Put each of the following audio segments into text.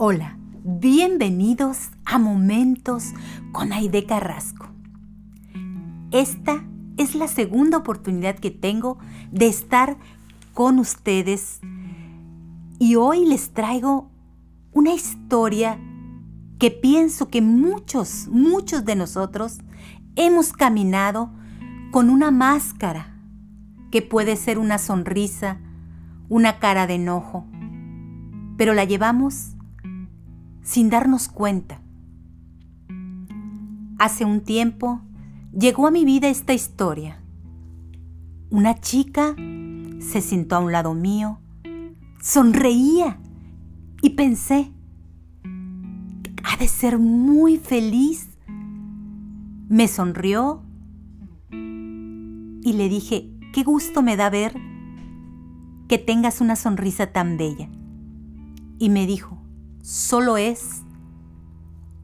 Hola, bienvenidos a Momentos con Aide Carrasco. Esta es la segunda oportunidad que tengo de estar con ustedes y hoy les traigo una historia que pienso que muchos, muchos de nosotros hemos caminado con una máscara que puede ser una sonrisa, una cara de enojo, pero la llevamos sin darnos cuenta. Hace un tiempo llegó a mi vida esta historia. Una chica se sentó a un lado mío, sonreía y pensé, ha de ser muy feliz. Me sonrió y le dije, qué gusto me da ver que tengas una sonrisa tan bella. Y me dijo, solo es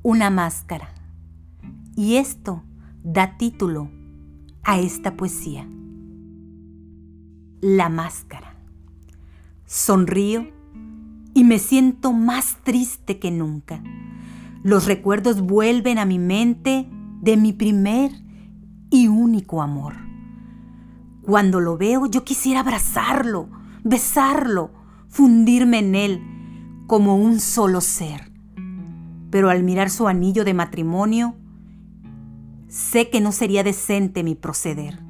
una máscara. Y esto da título a esta poesía. La máscara. Sonrío y me siento más triste que nunca. Los recuerdos vuelven a mi mente de mi primer y único amor. Cuando lo veo yo quisiera abrazarlo, besarlo, fundirme en él como un solo ser. Pero al mirar su anillo de matrimonio, sé que no sería decente mi proceder.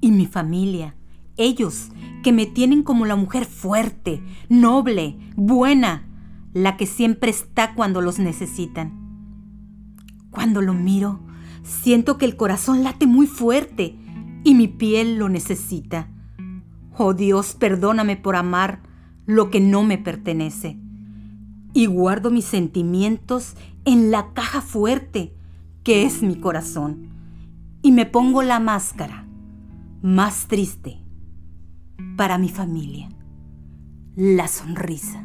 Y mi familia, ellos que me tienen como la mujer fuerte, noble, buena, la que siempre está cuando los necesitan. Cuando lo miro, siento que el corazón late muy fuerte y mi piel lo necesita. Oh Dios, perdóname por amar lo que no me pertenece. Y guardo mis sentimientos en la caja fuerte que es mi corazón. Y me pongo la máscara más triste para mi familia, la sonrisa.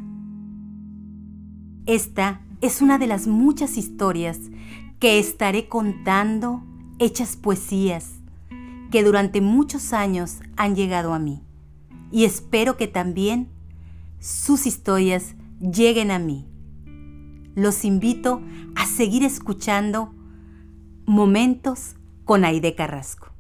Esta es una de las muchas historias que estaré contando, hechas poesías, que durante muchos años han llegado a mí. Y espero que también sus historias lleguen a mí. Los invito a seguir escuchando Momentos con Aide Carrasco.